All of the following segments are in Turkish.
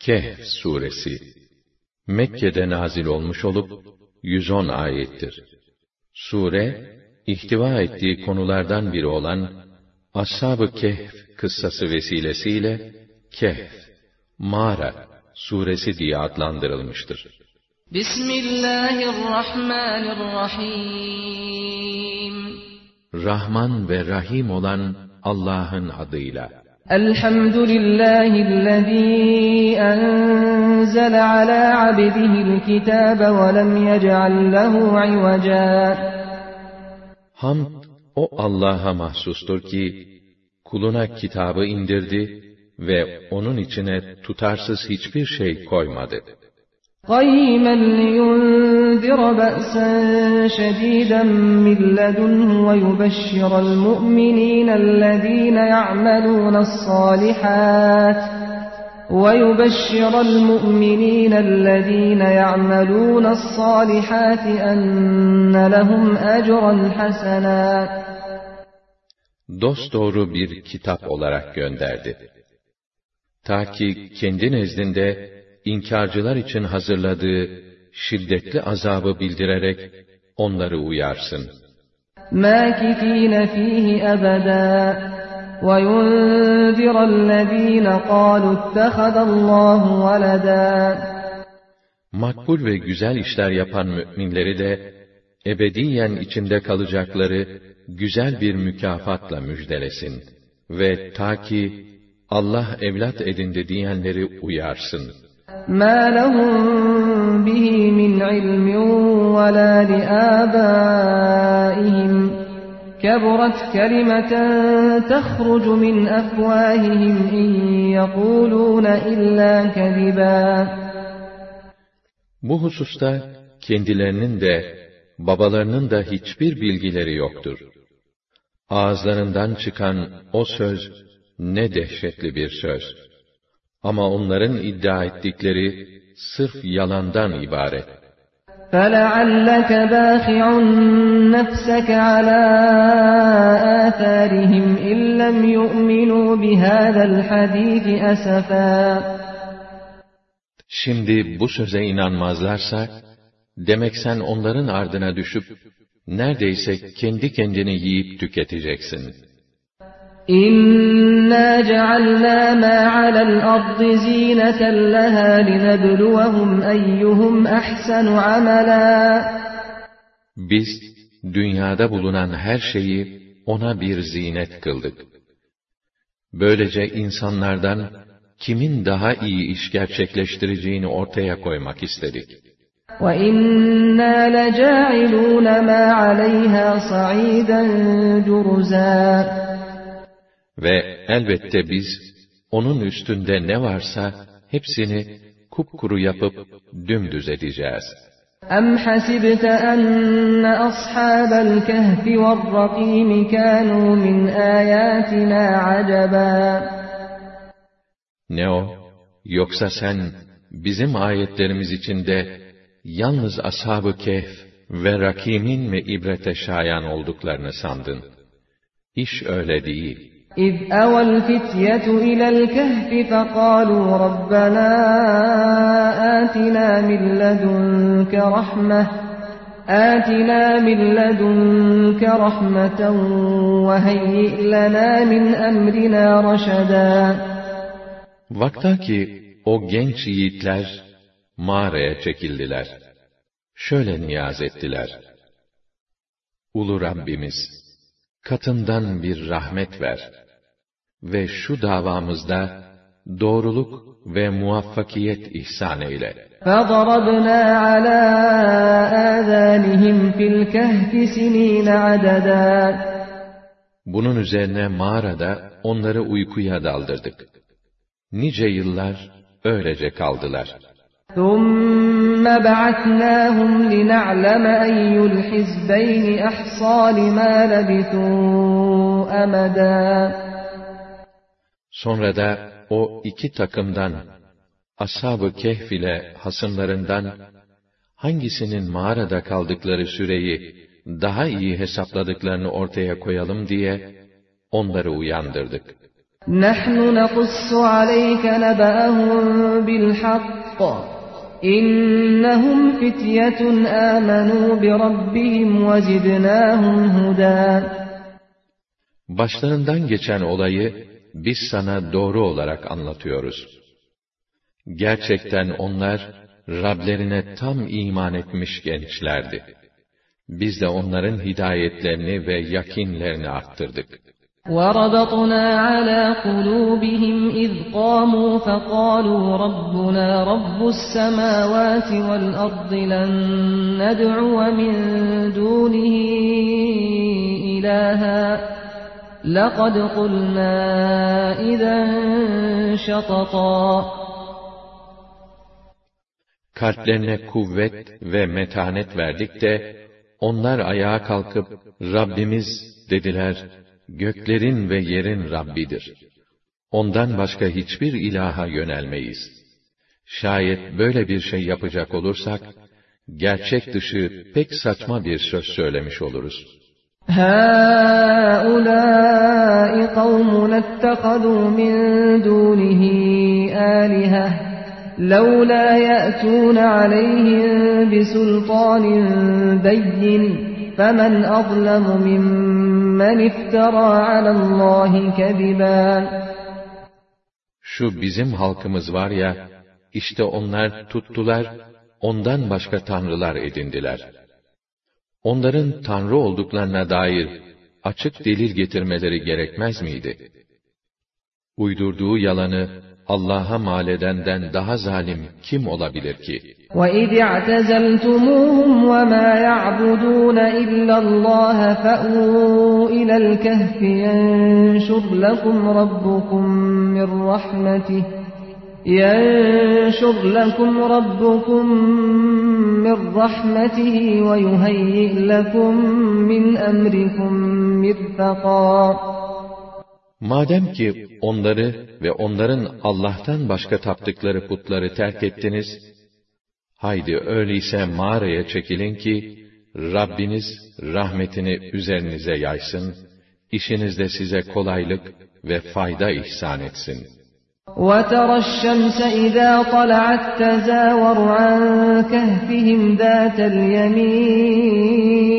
Kehf suresi Mekke'de nazil olmuş olup 110 ayettir. Sure ihtiva ettiği konulardan biri olan Ashab-ı Kehf kıssası vesilesiyle Kehf, Mağara suresi diye adlandırılmıştır. Bismillahirrahmanirrahim Rahman ve Rahim olan Allah'ın adıyla. Elhamdülillahillezî enzele alâ abdihil kitâbe ve lem yec'al lehu ivecâ. Hamd o Allah'a mahsustur ki kuluna kitabı indirdi ve onun içine tutarsız hiçbir şey koymadı. قَيِّمًا لِيُنذِرَ بَأْسًا شَدِيدًا مِّن لَّدُنْهُ وَيُبَشِّرَ الْمُؤْمِنِينَ الَّذِينَ يَعْمَلُونَ الصَّالِحَاتِ وَيُبَشِّرَ الْمُؤْمِنِينَ الَّذِينَ يَعْمَلُونَ الصَّالِحَاتِ أَنَّ لَهُمْ أَجْرًا حَسَنًا Dosdoğru bir kitap olarak gönderdi. Ta ki kendi nezdinde inkarcılar için hazırladığı şiddetli azabı bildirerek onları uyarsın. مَاكِثِينَ ف۪يهِ أَبَدًا وَيُنْذِرَ الَّذ۪ينَ قَالُوا اتَّخَذَ اللّٰهُ وَلَدًا Makbul ve güzel işler yapan müminleri de, ebediyen içinde kalacakları güzel bir mükafatla müjdelesin. Ve ta ki Allah evlat edindi diyenleri uyarsın. مَا لَهُم بِهِ مِنْ عِلْمٍ وَلَا لِآبَائِهِمْ كَبُرَتْ كَلِمَةً تَخْرُجُ مِنْ أَفْوَاهِهِمْ إِنْ يَقُولُونَ إِلَّا كَذِبًا Bu hususta kendilerinin de babalarının da hiçbir bilgileri yoktur. Ağızlarından çıkan o söz ne dehşetli bir söz. Ama onların iddia ettikleri sırf yalandan ibaret. فَلَعَلَّكَ بَاخِعٌ نَفْسَكَ عَلَى آثَارِهِمْ إِنْ لَمْ يُؤْمِنُوا بِهَذَا الْحَدِيثِ أَسَفًا Şimdi bu söze inanmazlarsa, demek sen onların ardına düşüp, neredeyse kendi kendini yiyip tüketeceksin. İnna cealna ma alel ardı zineten leha linebluwahum eyyuhum ahsanu amela. Biz, dünyada bulunan her şeyi ona bir zinet kıldık. Böylece insanlardan kimin daha iyi iş gerçekleştireceğini ortaya koymak istedik. وَإِنَّا لَجَاعِلُونَ مَا عَلَيْهَا صَعِيدًا جُرُزًا Ve elbette biz, onun üstünde ne varsa, hepsini kupkuru yapıp dümdüz edeceğiz. أَمْ حَسِبْتَ أَنَّ أَصْحَابَ الْكَهْفِ وَالرَّقِيمِ كَانُوا مِنْ آيَاتِنَا عَجَبًا Ne o? Yoksa sen, bizim ayetlerimiz içinde, yalnız ashab-ı kehf ve rakimin mi ibrete şayan olduklarını sandın? İş öyle değil. إِذْ أَوَى الْفِتْيَةُ إِلَى الْكَهْفِ فَقَالُوا رَبَّنَا آتِنَا مِنْ لَدُنْكَ رَحْمَةً آتِنَا مِنْ لَدُنْكَ رَحْمَةً وَهَيِّئْ لَنَا مِنْ أَمْرِنَا رَشَدًا Vakta ki o genç yiğitler mağaraya çekildiler. Şöyle niyaz ettiler. Ulu Rabbimiz, katından bir rahmet ver ve şu davamızda doğruluk ve muvaffakiyet ihsan eyle. فَضَرَبْنَا عَلَى آذَانِهِمْ فِي الْكَهْفِ سِنِينَ عَدَدًا Bunun üzerine mağarada onları uykuya daldırdık. Nice yıllar öylece kaldılar. ثُمَّ بَعَثْنَاهُمْ لِنَعْلَمَ أَيُّ الْحِزْبَيْنِ أَحْصَى لِمَا لَبِثُوا أَمَدًا Sonra da o iki takımdan, Ashab-ı Kehf ile hasımlarından, hangisinin mağarada kaldıkları süreyi daha iyi hesapladıklarını ortaya koyalım diye, onları uyandırdık. نحن نقص عليك نبأهم بالحق İnnehum fityetun amenu bi rabbihim ve zidnahum huda. Başlarından geçen olayı biz sana doğru olarak anlatıyoruz. Gerçekten onlar Rablerine tam iman etmiş gençlerdi. Biz de onların hidayetlerini ve yakinlerini arttırdık. وربطنا على قلوبهم إذ قاموا فقالوا ربنا رب السماوات والأرض لن ندعو من دونه إلها لقد قلنا إذا شططا Kalplerine kuvvet ve metanet verdik de, onlar ayağa kalkıp, Rabbimiz dediler, göklerin ve yerin Rabbidir. Ondan başka hiçbir ilaha yönelmeyiz. Şayet böyle bir şey yapacak olursak, gerçek dışı pek saçma bir söz söylemiş oluruz. هؤلاء قوم اتخذوا من دونه آلهة لولا يأتون عليهم بسلطان بين فمن أظلم ممن افترى على الله كذبا Şu bizim halkımız var ya, işte onlar tuttular, ondan başka tanrılar edindiler. Onların tanrı olduklarına dair açık delil getirmeleri gerekmez miydi? Uydurduğu yalanı Allah'a mal edenden daha zalim kim olabilir ki? وَإِذِ اعْتَزَلْتُمُوهُمْ وَمَا يَعْبُدُونَ إِلَّا اللَّهَ فَأْوُوا إِلَى الْكَهْفِ يَنشُرْ لَكُمْ رَبُّكُمْ مِنْ رَحْمَتِهِ يَنشُرْ لَكُمْ رَبُّكُمْ مِنْ رَحْمَتِهِ وَيُهَيِّئْ لَكُمْ مِنْ أَمْرِكُمْ مِرْفَقًا Madem ki onları ve onların Allah'tan başka taptıkları putları terk ettiniz, haydi öyleyse mağaraya çekilin ki, Rabbiniz rahmetini üzerinize yaysın, işinizde size kolaylık ve fayda ihsan etsin. وَتَرَى الشَّمْسَ إِذَا طَلَعَتْ تَزَاوَرُ عَنْ كَهْفِهِمْ ذَاتَ الْيَمِينِ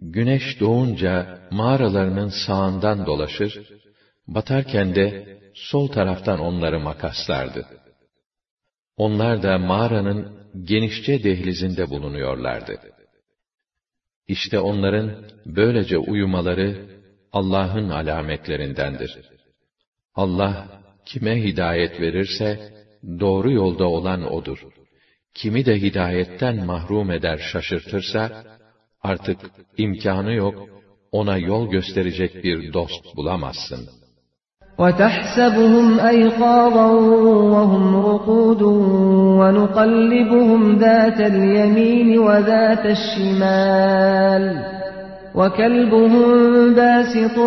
güneş doğunca mağaralarının sağından dolaşır, batarken de sol taraftan onları makaslardı. Onlar da mağaranın genişçe dehlizinde bulunuyorlardı. İşte onların böylece uyumaları Allah'ın alametlerindendir. Allah kime hidayet verirse doğru yolda olan odur. Kimi de hidayetten mahrum eder şaşırtırsa artık imkanı yok ona yol gösterecek bir dost bulamazsın. وَتَحْسَبُهُمْ أَيْقَاظًا وَهُمْ رُقُودٌ وَنُقَلِّبُهُمْ ذَاتَ الْيَمِينِ وَذَاتَ الشِّمَالِ وَكَلْبُهُمْ بَاسِطٌ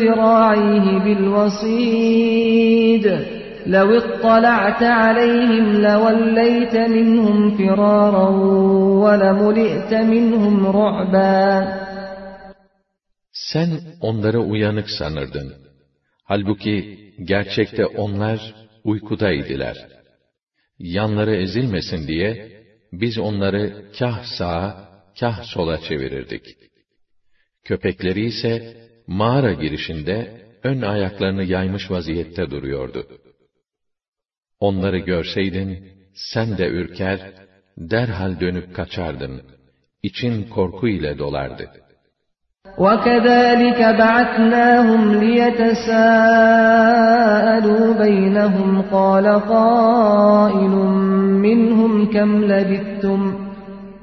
ذِرَاعَيْهِ بِالْوَصِيدِ لَوِ اطَّلَعْتَ عَلَيْهِمْ لَوَلَّيْتَ مِنْهُمْ فِرَارًا وَلَمُلِئْتَ مِنْهُمْ رُعْبًا Sen onları uyanık sanırdın. Halbuki gerçekte onlar uykudaydılar. Yanları ezilmesin diye biz onları kah sağa, kah sola çevirirdik. Köpekleri ise mağara girişinde ön ayaklarını yaymış vaziyette duruyordu. Onları görseydin, sen de ürker, derhal dönüp kaçardın. İçin korku ile dolardı. وَكَذَٰلِكَ بَعَثْنَاهُمْ لِيَتَسَاءَلُوا بَيْنَهُمْ قَالَ قَائِلٌ مِّنْهُمْ كَمْ لَبِثْتُمْ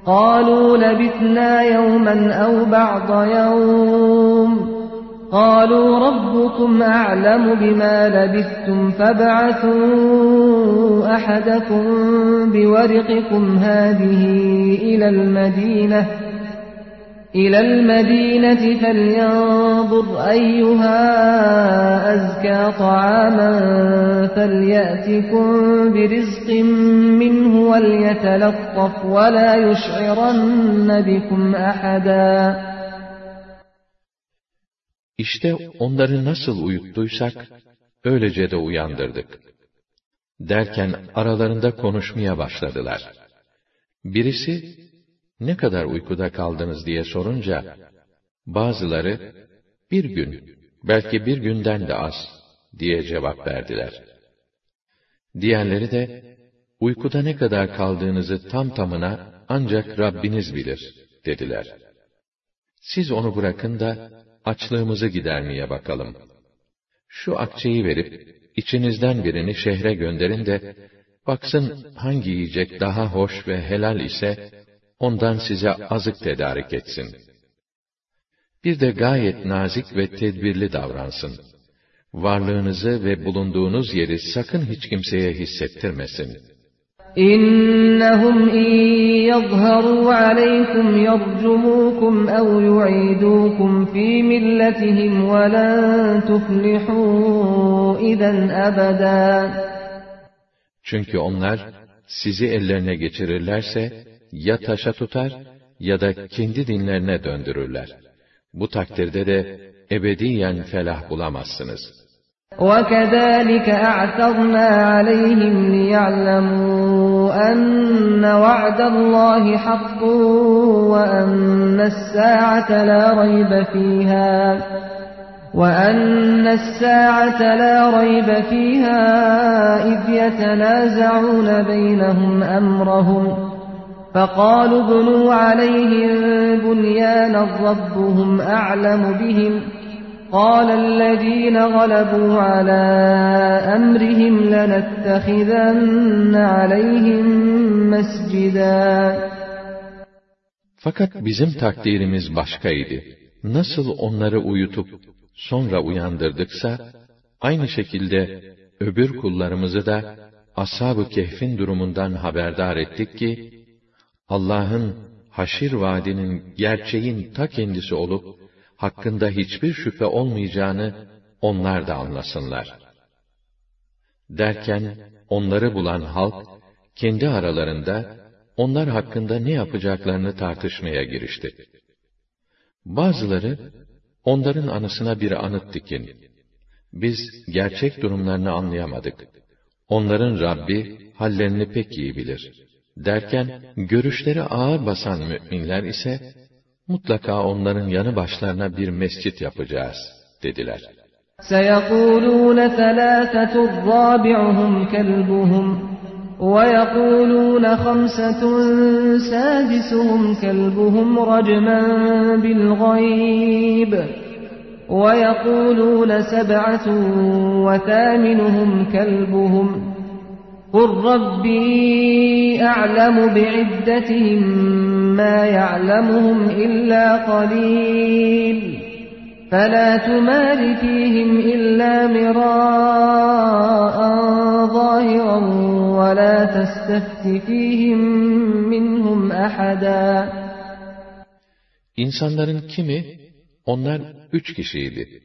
قَالُوا لَبِثْنَا يَوْمًا أَوْ بَعْضَ يَوْمٍ قالوا ربكم أعلم بما لبثتم فابعثوا أحدكم بورقكم هذه إلى المدينة إلى المدينة فلينظر أيها أزكى طعاما فليأتكم برزق منه وليتلطف ولا يشعرن بكم أحدا. İşte onları nasıl uyuttuysak, öylece de uyandırdık. Derken aralarında konuşmaya başladılar. Birisi, ne kadar uykuda kaldınız diye sorunca, bazıları, bir gün, belki bir günden de az, diye cevap verdiler. Diğerleri de, uykuda ne kadar kaldığınızı tam tamına ancak Rabbiniz bilir, dediler. Siz onu bırakın da, açlığımızı gidermeye bakalım. Şu akçeyi verip, içinizden birini şehre gönderin de, baksın hangi yiyecek daha hoş ve helal ise, ondan size azık tedarik etsin. Bir de gayet nazik ve tedbirli davransın. Varlığınızı ve bulunduğunuz yeri sakın hiç kimseye hissettirmesin. İnnehum in yظهروا عليكم يرجموكم أو يعيدوكم في ملتهم ولن تفلحوا إذا أبدا Çünkü onlar sizi ellerine geçirirlerse ya taşa tutar ya da kendi dinlerine döndürürler. Bu takdirde de ebediyen felah bulamazsınız. وَكَذَٰلِكَ أَعْثَرْنَا عَلَيْهِمْ لِيَعْلَمُوا أَنَّ وَعْدَ اللَّهِ حَقٌّ وَأَنَّ السَّاعَةَ لَا رَيْبَ فِيهَا وَأَنَّ السَّاعَةَ لَا رَيْبَ فِيهَا إِذْ يَتَنَازَعُونَ بَيْنَهُمْ أَمْرَهُمْ فَقَالُوا ابْنُوا عَلَيْهِم بُنْيَانًا رَّبُّهُمْ أَعْلَمُ بِهِمْ قال الذين غلبوا على أمرهم لنتخذن عليهم مسجدا Fakat bizim takdirimiz başkaydı. Nasıl onları uyutup sonra uyandırdıksa, aynı şekilde öbür kullarımızı da Ashab-ı Kehf'in durumundan haberdar ettik ki, Allah'ın haşir vaadinin gerçeğin ta kendisi olup, hakkında hiçbir şüphe olmayacağını onlar da anlasınlar. Derken, onları bulan halk, kendi aralarında, onlar hakkında ne yapacaklarını tartışmaya girişti. Bazıları, onların anısına bir anıt dikin. Biz gerçek durumlarını anlayamadık. Onların Rabbi, hallerini pek iyi bilir. Derken, görüşleri ağır basan müminler ise, mutlaka onların yanı başlarına bir mescit yapacağız, dediler. سَيَقُولُونَ ثَلَاثَةٌ رَّابِعُهُمْ كَلْبُهُمْ وَيَقُولُونَ خَمْسَةٌ سَادِسُهُمْ كَلْبُهُمْ رَجْمًا بِالْغَيْبِ وَيَقُولُونَ سَبْعَةٌ وَثَامِنُهُمْ كَلْبُهُمْ قُل رَّبِّي أَعْلَمُ بِعِدَّتِهِم مَّا يَعْلَمُهُمْ إِلَّا قَلِيلٌ فَلَا تُمَارِ فِيهِمْ إِلَّا مِرَاءً ظَاهِرًا وَلَا تَسْتَفْتِ فِيهِم مِّنْهُمْ أَحَدًا İnsanların kimi, onlar üç kişiydi,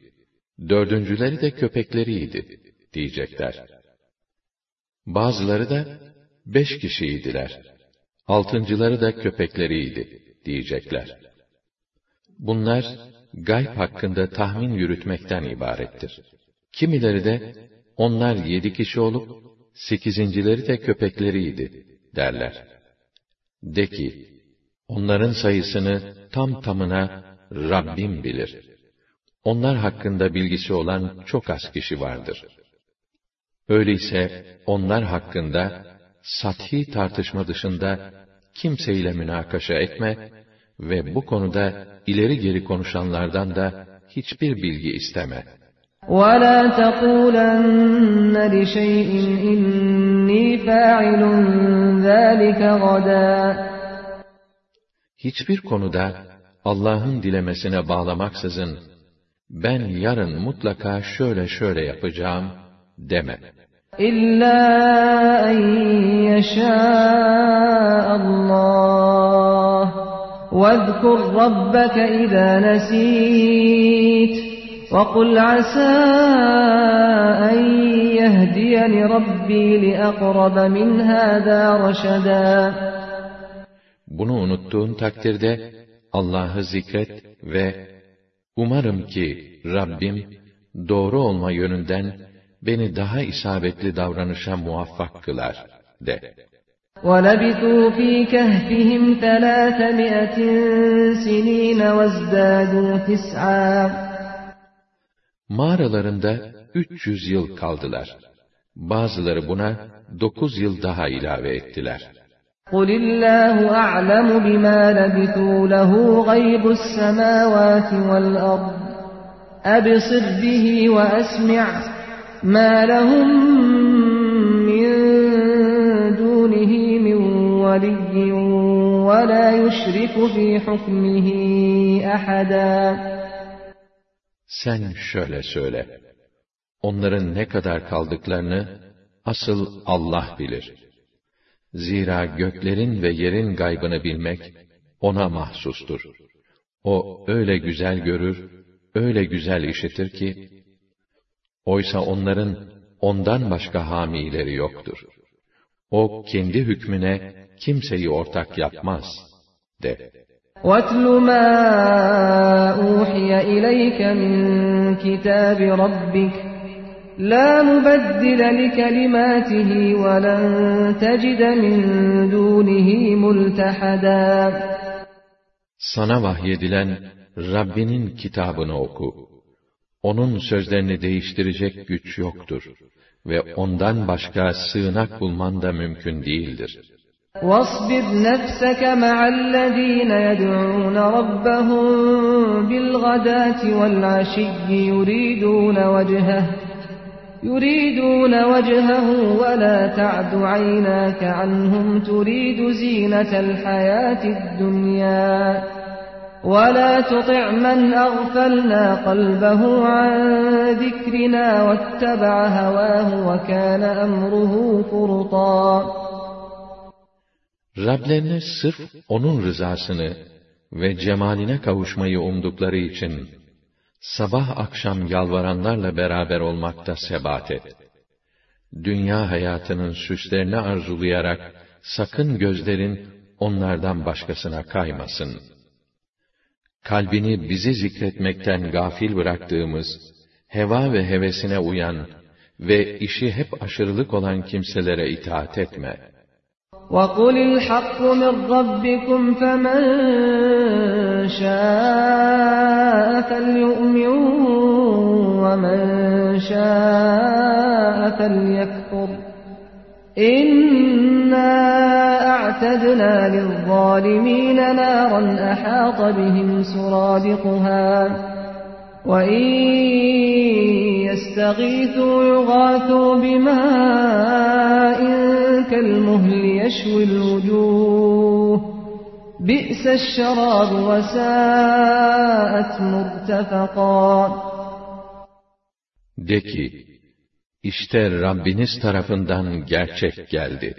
dördüncüleri de köpekleriydi, diyecekler. Bazıları da beş kişiydiler. Altıncıları da köpekleriydi, diyecekler. Bunlar, gayb hakkında tahmin yürütmekten ibarettir. Kimileri de, onlar yedi kişi olup, sekizincileri de köpekleriydi, derler. De ki, onların sayısını tam tamına Rabbim bilir. Onlar hakkında bilgisi olan çok az kişi vardır.'' Öyleyse onlar hakkında sathi tartışma dışında kimseyle münakaşa etme ve bu konuda ileri geri konuşanlardan da hiçbir bilgi isteme. وَلَا تَقُولَنَّ لِشَيْءٍ إِنِّي فَاعِلٌ ذَٰلِكَ غَدًا Hiçbir konuda Allah'ın dilemesine bağlamaksızın ben yarın mutlaka şöyle şöyle yapacağım deme. İlla en yeşâ Allah. وَاذْكُرْ رَبَّكَ إِذَا نَسِيتَ وَقُلْ عَسَى أَنْ يَهْدِيَنِ رَبِّي لِأَقْرَبَ مِنْ هَذَا رَشَدًا Bunu unuttuğun takdirde Allah'ı zikret ve umarım ki Rabbim doğru olma yönünden beni daha isabetli davranışa muvaffak kılar de. وَلَبِثُوا فِي كَهْفِهِمْ ثَلَاثَمِائَةٍ سِنِينَ وَازْدَادُوا تِسْعًا Mağaralarında 300 yıl kaldılar. Bazıları buna 9 yıl daha ilave ettiler. قُلِ اللّٰهُ أَعْلَمُ بِمَا لَبِثُوا لَهُ غَيْبُ السَّمَاوَاتِ وَالْأَرْضِ أَبْصِرْ بِهِ وَأَسْمِعْ مَا لَهُمْ مِنْ دُونِهِ مِنْ وَلِيٍّ وَلَا يُشْرِكُ فِي حُكْمِهِ أَحَدًا Sen şöyle söyle. Onların ne kadar kaldıklarını asıl Allah bilir. Zira göklerin ve yerin gaybını bilmek ona mahsustur. O öyle güzel görür, öyle güzel işitir ki, oysa onların ondan başka hamileri yoktur. O kendi hükmüne kimseyi ortak yapmaz, de. وَاتْلُ مَا أُوحِيَ إِلَيْكَ مِنْ كِتَابِ رَبِّكَ لَا مُبَدِّلَ لِكَلِمَاتِهِ وَلَنْ تَجِدَ مِنْ دُونِهِ مُلْتَحَدًا Sana vahyedilen Rabbinin kitabını oku. Onun sözlerini değiştirecek güç yoktur ve ondan başka sığınak bulman da mümkün değildir. واصبر نفسك مع الذين يدعون ربهم بالغداة والعشي يريدون وجهه يريدون وجهه ولا تعد عيناك عنهم تريد زينة الحياة الدنيا ولا تطع من أغفلنا قلبه عن ذكرنا واتبع هواه وكان أمره فرطا Rablerine sırf O'nun rızasını ve cemaline kavuşmayı umdukları için, sabah akşam yalvaranlarla beraber olmakta sebat et. Dünya hayatının süslerini arzulayarak, sakın gözlerin onlardan başkasına kaymasın. Kalbini bizi zikretmekten gafil bıraktığımız, heva ve hevesine uyan ve işi hep aşırılık olan kimselere itaat etme.'' وَقُلِ الْحَقُّ مِنْ رَبِّكُمْ فَمَنْ شَاءَ فَلْيُؤْمِنْ وَمَنْ شَاءَ فَلْيَكْفُرْ إِنَّا أَعْتَدْنَا لِلظَّالِمِينَ نَارًا أَحَاطَ بِهِمْ سُرَادِقُهَا وَإِنْ يَسْتَغِيثُوا يُغَاثُوا بِمَاءٍ كَالْمُهْلِ يَشْوِي الْوُجُوهَ بِئْسَ الشَّرَابُ وَسَاءَتْ مُرْتَفَقًا De ki, işte Rabbiniz tarafından gerçek geldi.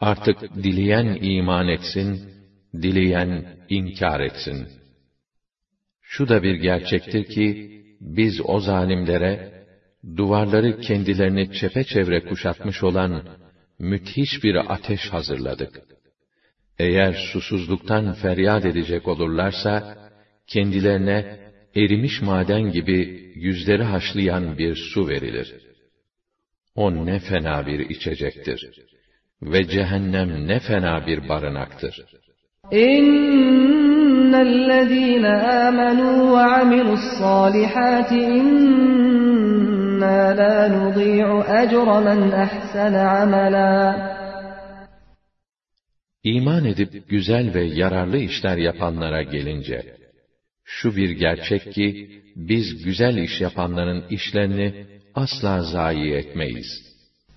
Artık dileyen iman etsin, dileyen inkar etsin. Şu da bir gerçektir ki, biz o zalimlere, duvarları kendilerini çepeçevre kuşatmış olan müthiş bir ateş hazırladık. Eğer susuzluktan feryat edecek olurlarsa, kendilerine erimiş maden gibi yüzleri haşlayan bir su verilir. O ne fena bir içecektir. Ve cehennem ne fena bir barınaktır. İnnellezîne âmenû ve amilussâlihâti inna la nudî'u ecre men ahsene amela. İman edip güzel ve yararlı işler yapanlara gelince, şu bir gerçek ki, biz güzel iş yapanların işlerini asla zayi etmeyiz.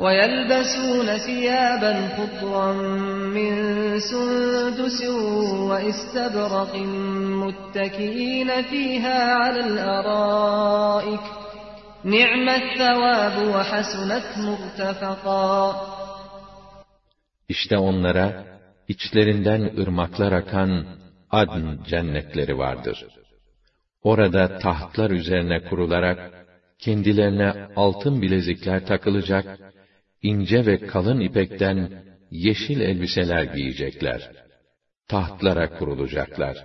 ويلبسون ثيابا خضرا من سندس واستبرق متكئين فيها على الأرائك نعم الثواب وحسنت مرتفقا İşte onlara içlerinden ırmaklar akan adn cennetleri vardır. Orada tahtlar üzerine kurularak kendilerine altın bilezikler takılacak, ince ve kalın ipekten yeşil elbiseler giyecekler. Tahtlara kurulacaklar.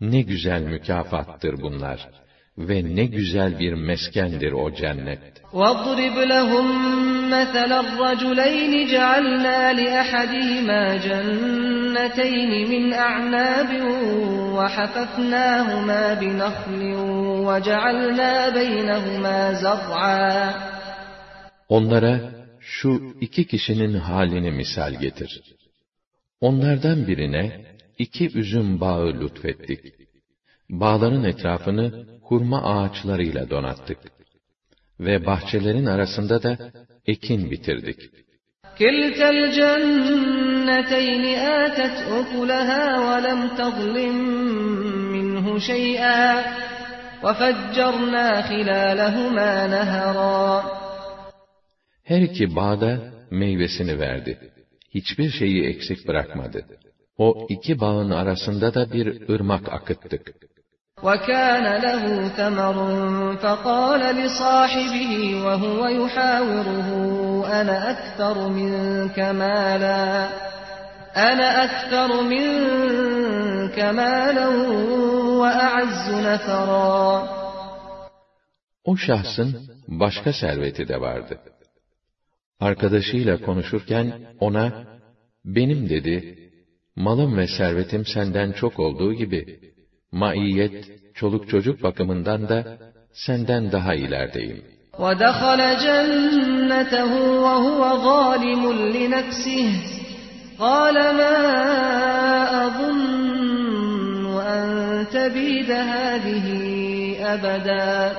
Ne güzel mükafattır bunlar ve ne güzel bir meskendir o cennet. واضرب لهم مثل الرجلين جعلنا لأحدهما جنتين من أعناب وحففناهما بنخل وجعلنا بينهما زرعا Onlara şu iki kişinin halini misal getir. Onlardan birine iki üzüm bağı lütfettik. Bağların etrafını hurma ağaçlarıyla donattık. Ve bahçelerin arasında da ekin bitirdik. كلتا الجنتين آتت أكلها ولم تظلم منه شيئا وفجرنا خلالهما نهرا Her iki bağda meyvesini verdi. Hiçbir şeyi eksik bırakmadı. O iki bağın arasında da bir ırmak akıttık. وكان له ثمر فقال لصاحبه وهو يحاوره أنا أكثر منك مالا أنا أكثر منك مالا وأعز نفرا O şahsın başka serveti de vardı. Arkadaşıyla konuşurken ona, benim dedi, malım ve servetim senden çok olduğu gibi, maiyet, çoluk çocuk bakımından da senden daha ilerideyim. ودخل جنته وهو ظالم لنفسه قال ما أظن أن تبيد هذه أبدا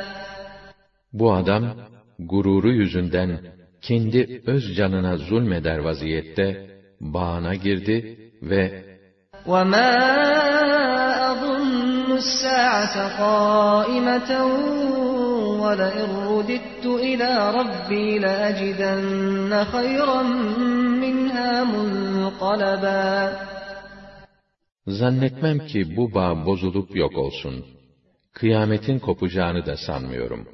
Bu adam, gururu yüzünden kendi öz canına zulmeder vaziyette bağına girdi ve وما أظن الساعة قائمة ولئن رددت إلى ربي لأجدن خيرا منها منقلبا Zannetmem ki bu bağ bozulup yok olsun. Kıyametin kopacağını da sanmıyorum.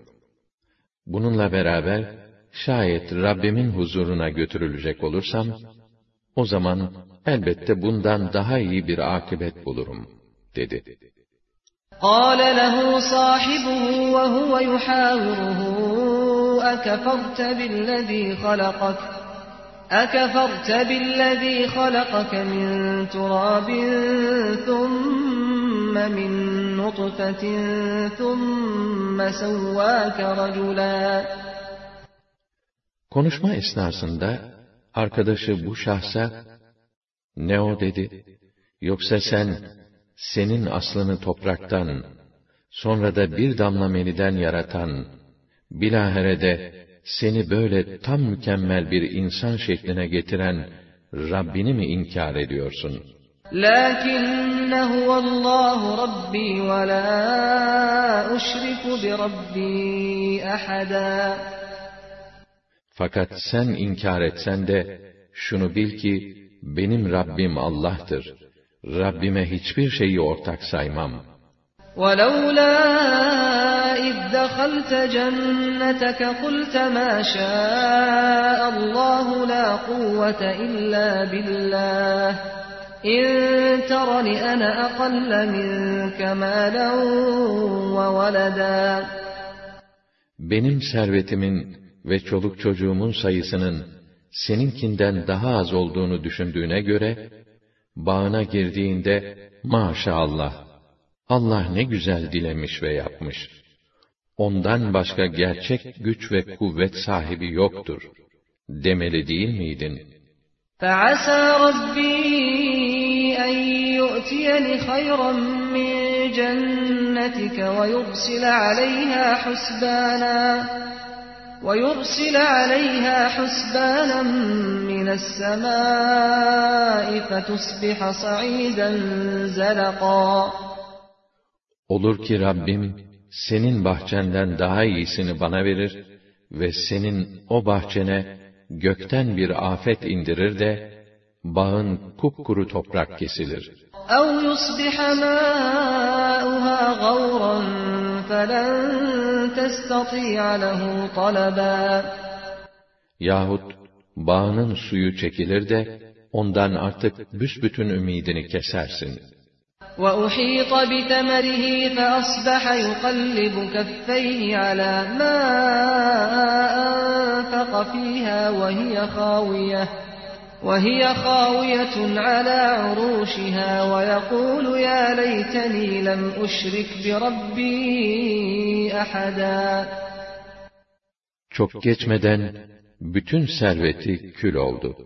Bununla beraber, şayet Rabbimin huzuruna götürülecek olursam, o zaman elbette bundan daha iyi bir akıbet bulurum, dedi. قال له صاحبه وهو يحاوره أكفرت بالذي خلقك أكفرت بالذي خلقك من تراب ثم من نطفة ثم سواك رجلا Konuşma esnasında, arkadaşı bu şahsa, ne o dedi, yoksa sen, senin aslını topraktan, sonra da bir damla meniden yaratan, bilahare de seni böyle tam mükemmel bir insan şekline getiren Rabbini mi inkar ediyorsun? لكن هو الله ربي ولا أشرك بربي أحدا Fakat sen inkar etsen de, şunu bil ki, benim Rabbim Allah'tır. Rabbime hiçbir şeyi ortak saymam. ولولا إذ دخلت جنتك قلت ما شاء الله لا قوة إلا بالله إن ترني أنا أقل منك مالا وولدا Benim servetimin ve çoluk çocuğumun sayısının seninkinden daha az olduğunu düşündüğüne göre, bağına girdiğinde, maşallah, Allah ne güzel dilemiş ve yapmış. Ondan başka gerçek güç ve kuvvet sahibi yoktur. Demeli değil miydin? فعسى ربي أن يؤتيني خيرا من جنتك ويرسل عليها حسبانا ويرسل عليها حسبانا من السماء فتصبح صعيدا زلقا Olur ki Rabbim senin bahçenden daha iyisini bana verir ve senin o bahçene gökten bir afet indirir de bağın kupkuru toprak kesilir. أو يصبح ماؤها غورا فلن تستطيع له طلبا Yahut bağının suyu çekilir de ondan artık büsbütün ümidini kesersin. وأحيط بثمره فأصبح يقلب كفيه على ما أنفق فيها وهي خاوية وهي خاوية على عروشها ويقول يا ليتني لم أشرك بربي أحدا Çok geçmeden bütün serveti kül oldu.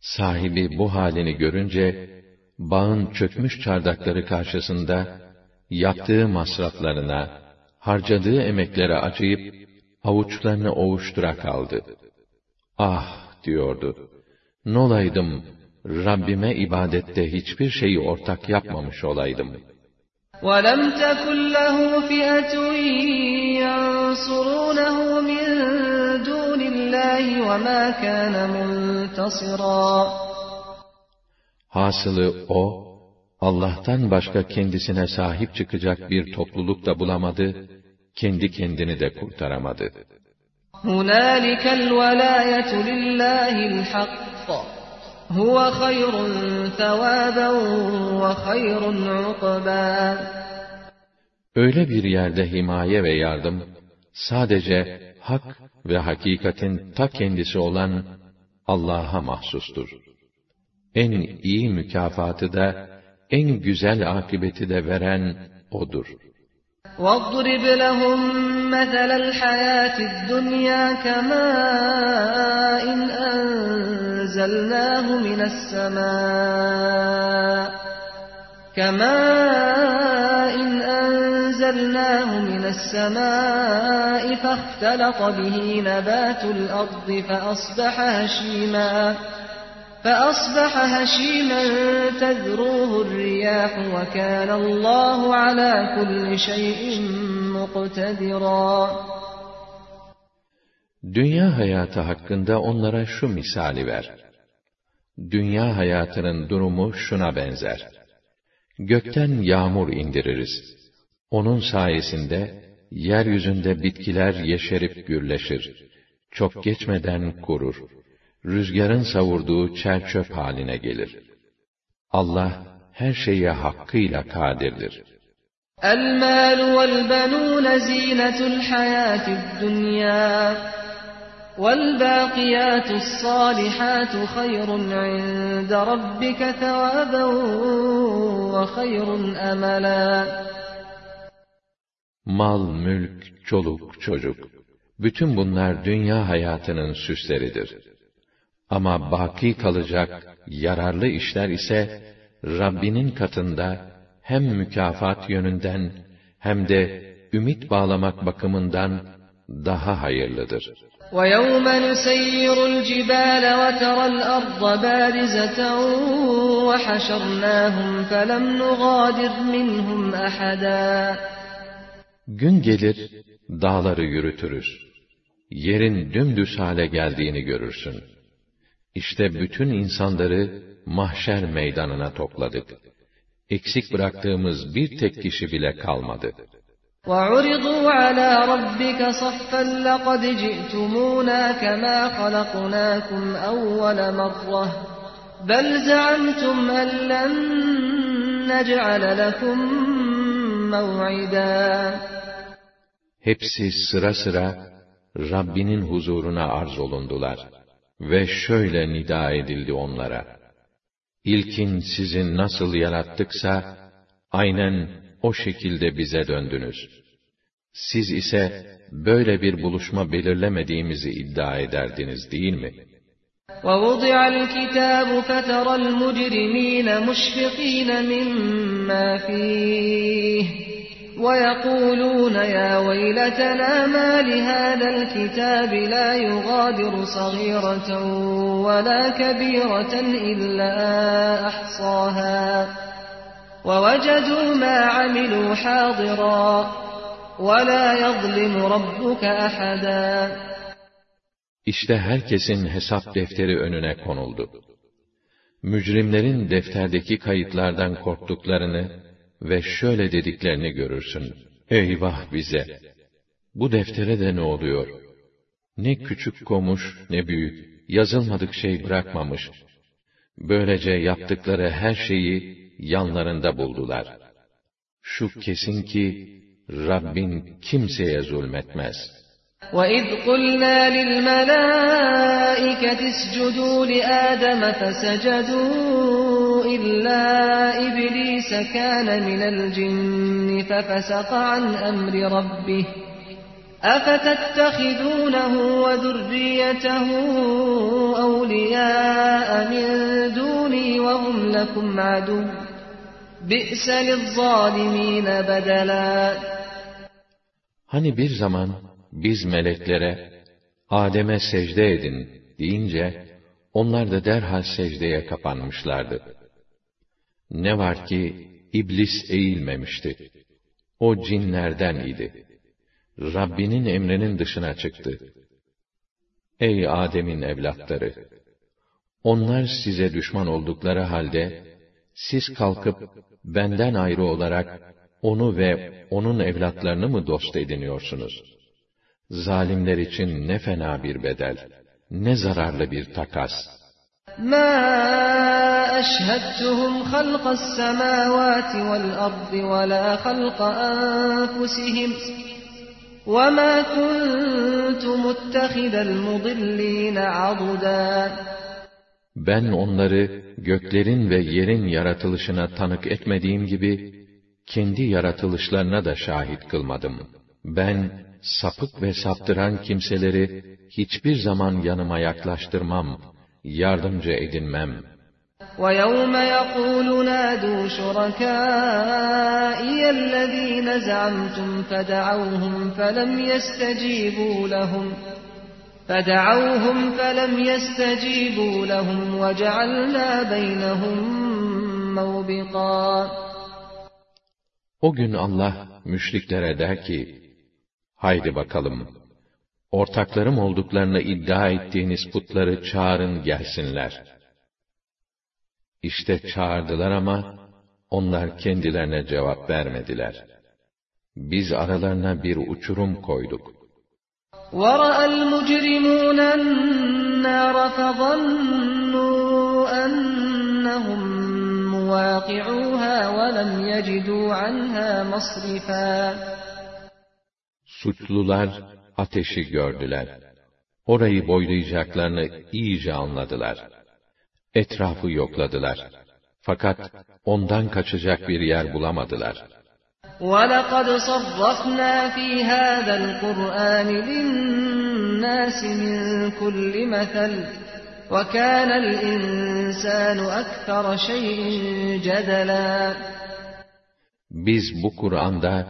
Sahibi bu halini görünce bağın çökmüş çardakları karşısında yaptığı masraflarına, harcadığı emeklere acıyıp avuçlarını ovuştura kaldı. Ah diyordu. Nolaydım Rabbime ibadette hiçbir şeyi ortak yapmamış olaydım. ولم تكن له فئة ينصرونه من دون الله وما كان منتصرا Hasılı o, Allah'tan başka kendisine sahip çıkacak bir topluluk da bulamadı, kendi kendini de kurtaramadı. هنالك الولاية لله الحق هو خير ثوابا وخير عقبا Öyle bir yerde himaye ve yardım, sadece hak ve hakikatin ta kendisi olan Allah'a mahsustur. En iyi mükafatı da, en güzel akıbeti de veren O'dur. واضرب لهم مثل الحياة الدنيا كماء إن أنزلناه من السماء كماء إن أنزلناه من السماء فاختلط به نبات الأرض فأصبح هشيما فأصبح هشيما تذروه الرياح وكان الله على كل شيء مقتدرا Dünya hayatı hakkında onlara şu misali ver. Dünya hayatının durumu şuna benzer. Gökten yağmur indiririz. Onun sayesinde yeryüzünde bitkiler yeşerip gürleşir. Çok geçmeden kurur. Rüzgarın savurduğu çer çöp haline gelir. Allah her şeye hakkıyla kadirdir. المال والبنون زينة الحياة الدنيا والباقيات الصالحات خير عند ربك ثوابا وخير أملا Mal, mülk, çoluk, çocuk. Bütün bunlar dünya hayatının süsleridir. Ama baki kalacak yararlı işler ise Rabbinin katında hem mükafat yönünden hem de ümit bağlamak bakımından daha hayırlıdır. ويوم نسير الجبال وترى الأرض بارزة وحشرناهم فلم نغادر منهم أحدا Gün gelir, dağları yürütürüz. Yerin dümdüz hale geldiğini görürsün. İşte bütün insanları mahşer meydanına topladık. Eksik bıraktığımız bir tek kişi bile kalmadı. وعرضوا على ربك صفا لقد جئتمونا كما خلقناكم أول مرة بل زعمتم أن لن نجعل لكم موعدا Hepsi sıra sıra Rabbinin huzuruna arz olundular ve şöyle nida edildi onlara. İlkin sizi nasıl yarattıksa, aynen o şekilde bize döndünüz. Siz ise böyle bir buluşma belirlemediğimizi iddia ederdiniz değil mi? ووضع الكتاب فترى المجرمين مشفقين مما فيه ويقولون يا ويلتنا ما لهذا الكتاب لا يغادر صغيرة ولا كبيرة إلا أحصاها ووجدوا ما عملوا حاضرا ولا يظلم ربك أحدا İşte herkesin hesap defteri önüne konuldu. Mücrimlerin defterdeki kayıtlardan korktuklarını ve şöyle dediklerini görürsün. Eyvah bize! Bu deftere de ne oluyor? Ne küçük komuş, ne büyük, yazılmadık şey bırakmamış. Böylece yaptıkları her şeyi yanlarında buldular. Şu kesin ki, Rabbin kimseye zulmetmez.'' وَإِذْ قُلْنَا لِلْمَلَائِكَةِ اسْجُدُوا لِآدَمَ فَسَجَدُوا إِلَّا إِبْلِيسَ كَانَ مِنَ الْجِنِّ فَفَسَقَ عَنْ أَمْرِ رَبِّهِ أَفَتَتَّخِذُونَهُ وَذُرِّيَّتَهُ أَوْلِيَاءَ مِن دُونِي وَهُمْ لَكُمْ عَدُوٌّ بِئْسَ لِلظَّالِمِينَ بَدَلًا Hani bir zaman biz meleklere Adem'e secde edin deyince onlar da derhal secdeye kapanmışlardı. Ne var ki iblis eğilmemişti. O cinlerden idi. Rabbinin emrinin dışına çıktı. Ey Adem'in evlatları! Onlar size düşman oldukları halde, siz kalkıp benden ayrı olarak onu ve onun evlatlarını mı dost ediniyorsunuz?' Zalimler için ne fena bir bedel, ne zararlı bir takas. مَا أَشْهَدْتُهُمْ خَلْقَ السَّمَاوَاتِ وَالْأَرْضِ وَلَا خَلْقَ أَنفُسِهِمْ وَمَا كُنْتُ مُتَّخِذَ الْمُضِلِّينَ عَضُدًا Ben onları göklerin ve yerin yaratılışına tanık etmediğim gibi, kendi yaratılışlarına da şahit kılmadım. Ben, sapık ve saptıran kimseleri hiçbir zaman yanıma yaklaştırmam, yardımcı edinmem. وَيَوْمَ يَقُولُ نَادُوا شُرَكَائِيَ الَّذ۪ينَ زَعَمْتُمْ فَدَعَوْهُمْ فَلَمْ يَسْتَجِيبُوا لَهُمْ فَدَعَوْهُمْ فَلَمْ يَسْتَجِيبُوا لَهُمْ وَجَعَلْنَا بَيْنَهُمْ مَوْبِقًا O gün Allah müşriklere der ki, Haydi bakalım, ortaklarım olduklarını iddia ettiğiniz putları çağırın gelsinler. İşte çağırdılar ama, onlar kendilerine cevap vermediler. Biz aralarına bir uçurum koyduk. وَرَأَى الْمُجْرِمُونَ النَّارَ فَظَنُّوا أَنَّهُمْ مُوَاقِعُوهَا وَلَمْ يَجِدُوا عَنْهَا مَصْرِفًا Suçlular ateşi gördüler. Orayı boylayacaklarını iyice anladılar. Etrafı yokladılar. Fakat ondan kaçacak bir yer bulamadılar. وَلَقَدْ صَرَّفْنَا فِي هَذَا الْقُرْآنِ لِلنَّاسِ مِنْ كُلِّ مَثَلٍ وَكَانَ الْإِنْسَانُ أَكْثَرَ شَيْءٍ جَدَلًا Biz bu Kur'an'da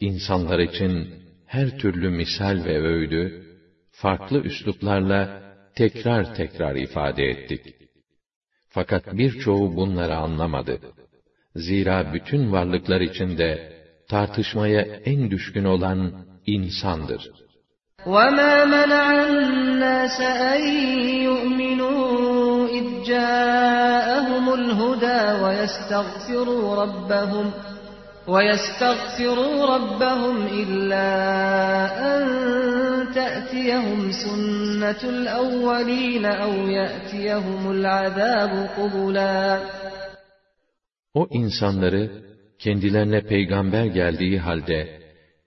insanlar için her türlü misal ve öğüdü, farklı üsluplarla tekrar tekrar ifade ettik. Fakat birçoğu bunları anlamadı. Zira bütün varlıklar içinde tartışmaya en düşkün olan insandır. وَمَا مَنَعَ النَّاسَ أَن يُؤْمِنُوا إِذْ جَاءَهُمُ الْهُدَى وَيَسْتَغْفِرُوا رَبَّهُمْ وَيَسْتَغْفِرُوا رَبَّهُمْ إِلَّا أَن تَأْتِيَهُمْ سُنَّةُ الْأَوَّلِينَ أَوْ يَأْتِيَهُمُ الْعَذَابُ قُبُلًا O insanları kendilerine peygamber geldiği halde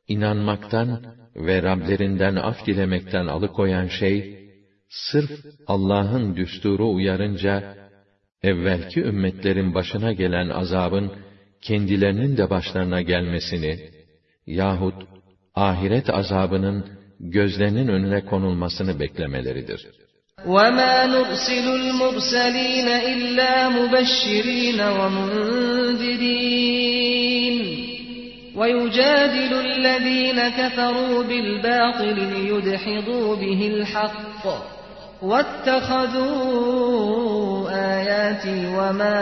inanmaktan ve Rablerinden af dilemekten alıkoyan şey sırf Allah'ın düsturu uyarınca evvelki ümmetlerin başına gelen azabın kendilerinin de başlarına gelmesini yahut ahiret azabının gözlerinin önüne konulmasını beklemeleridir. وَمَا نُرْسِلُ الْمُرْسَلِينَ إِلَّا مُبَشِّرِينَ وَمُنذِرِينَ وَيُجَادِلُ الَّذِينَ كَفَرُوا بِالْبَاطِلِ لِيُدْحِضُوا بِهِ الْحَقَّ وَاتَّخَذُوا آيَاتِي وَمَا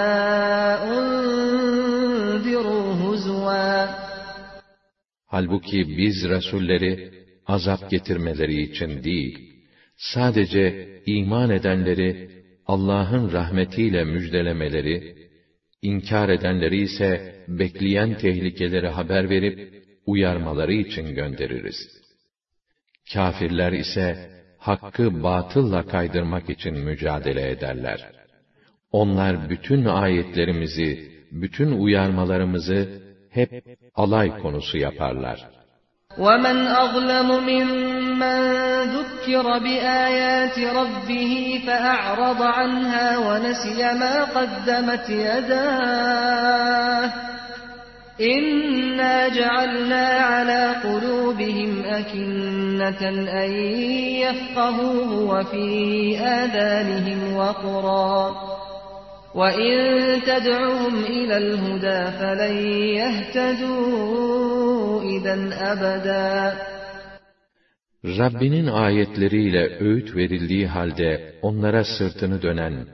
أُنذِرُوا هُزُوًا Halbuki biz Resulleri azap getirmeleri için değil, sadece iman edenleri Allah'ın rahmetiyle müjdelemeleri, inkar edenleri ise bekleyen tehlikeleri haber verip uyarmaları için göndeririz. Kafirler ise hakkı batılla kaydırmak için mücadele ederler. Onlar bütün ayetlerimizi, bütün uyarmalarımızı hep alay konusu yaparlar. وَمَنْ أَظْلَمُ مِمَّنْ ذُكِّرَ بِآيَاتِ رَبِّهِ فَأَعْرَضَ عَنْهَا وَنَسِيَ مَا قَدَّمَتْ يَدَاهُ إِنَّا جَعَلْنَا عَلَى قُلُوبِهِمْ أَكِنَّةً أَنْ يَفْقَهُوهُ وَفِي آذَانِهِمْ وَقْرًا وَإِن تَدْعُهُمْ إِلَى الْهُدَى فَلَنْ يَهْتَدُوا إِذًا أَبَدًا Rabbinin ayetleriyle öğüt verildiği halde onlara sırtını dönen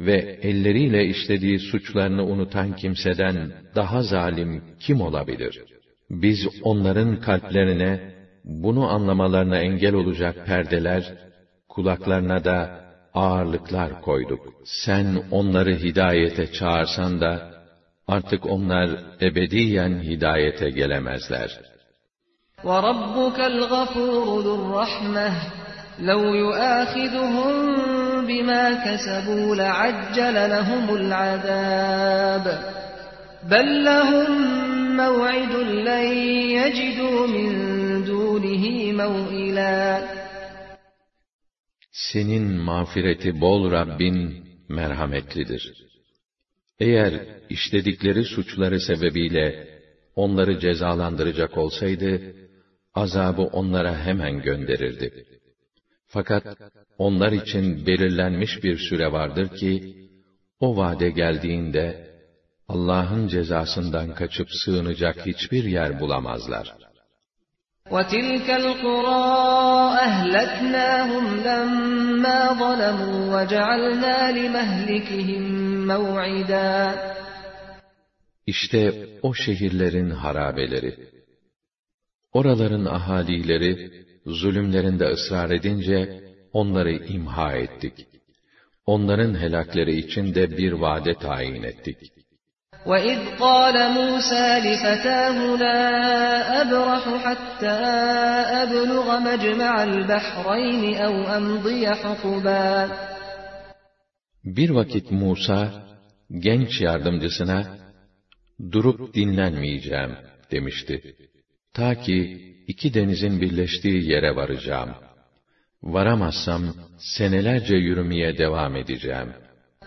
ve elleriyle işlediği suçlarını unutan kimseden daha zalim kim olabilir? Biz onların kalplerine bunu anlamalarına engel olacak perdeler, kulaklarına da ağırlıklar koyduk. Sen onları hidayete çağırsan da, artık onlar ebediyen hidayete gelemezler. وَرَبُّكَ الْغَفُورُ ذُو الرَّحْمَةِ لَوْ يُؤَاخِذُهُم بِمَا كَسَبُوا لَعَجَّلَ لَهُمُ الْعَذَابَ بَل لَّهُم مَّوْعِدٌ لَّن يَجِدُوا مِن دُونِهِ مَوْئِلًا Senin mağfireti bol Rabbin merhametlidir. Eğer işledikleri suçları sebebiyle onları cezalandıracak olsaydı, azabı onlara hemen gönderirdi. Fakat onlar için belirlenmiş bir süre vardır ki, o vade geldiğinde, Allah'ın cezasından kaçıp sığınacak hiçbir yer bulamazlar. وَتِلْكَ الْقُرَىٰ أَهْلَكْنَاهُمْ لَمَّا ظَلَمُوا وَجَعَلْنَا لِمَهْلِكِهِمْ مَوْعِدًا İşte o şehirlerin harabeleri. Oraların ahalileri, zulümlerinde ısrar edince, onları imha ettik. Onların helakleri için de bir vade tayin ettik. وَإِذْ قَالَ مُوسَى لِفَتَاهُ لَا أَبْرَحُ حَتَّى أَبْلُغَ مَجْمَعَ الْبَحْرَيْنِ أَوْ أَمْضِيَ حُقُبًا Bir vakit Musa, genç yardımcısına, durup dinlenmeyeceğim demişti. Ta ki iki denizin birleştiği yere varacağım. Varamazsam senelerce yürümeye devam edeceğim.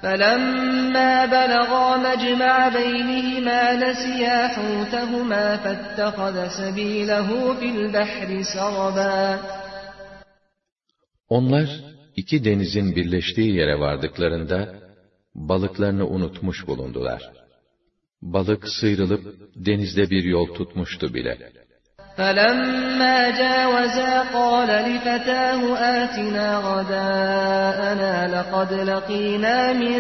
فَلَمَّا بَلَغَا مَجْمَعَ بَيْنِهِمَا نَسِيَا حُوتَهُمَا فَاتَّخَذَ سَبِيلَهُ فِي الْبَحْرِ سَرَبًا Onlar iki denizin birleştiği yere vardıklarında balıklarını unutmuş bulundular. Balık sıyrılıp denizde bir yol tutmuştu bile. فَلَمَّا جَاوَزَا قَالَ لِفَتَاهُ آتِنَا غَدَاءَنَا لَقَدْ لَقِينَا مِنْ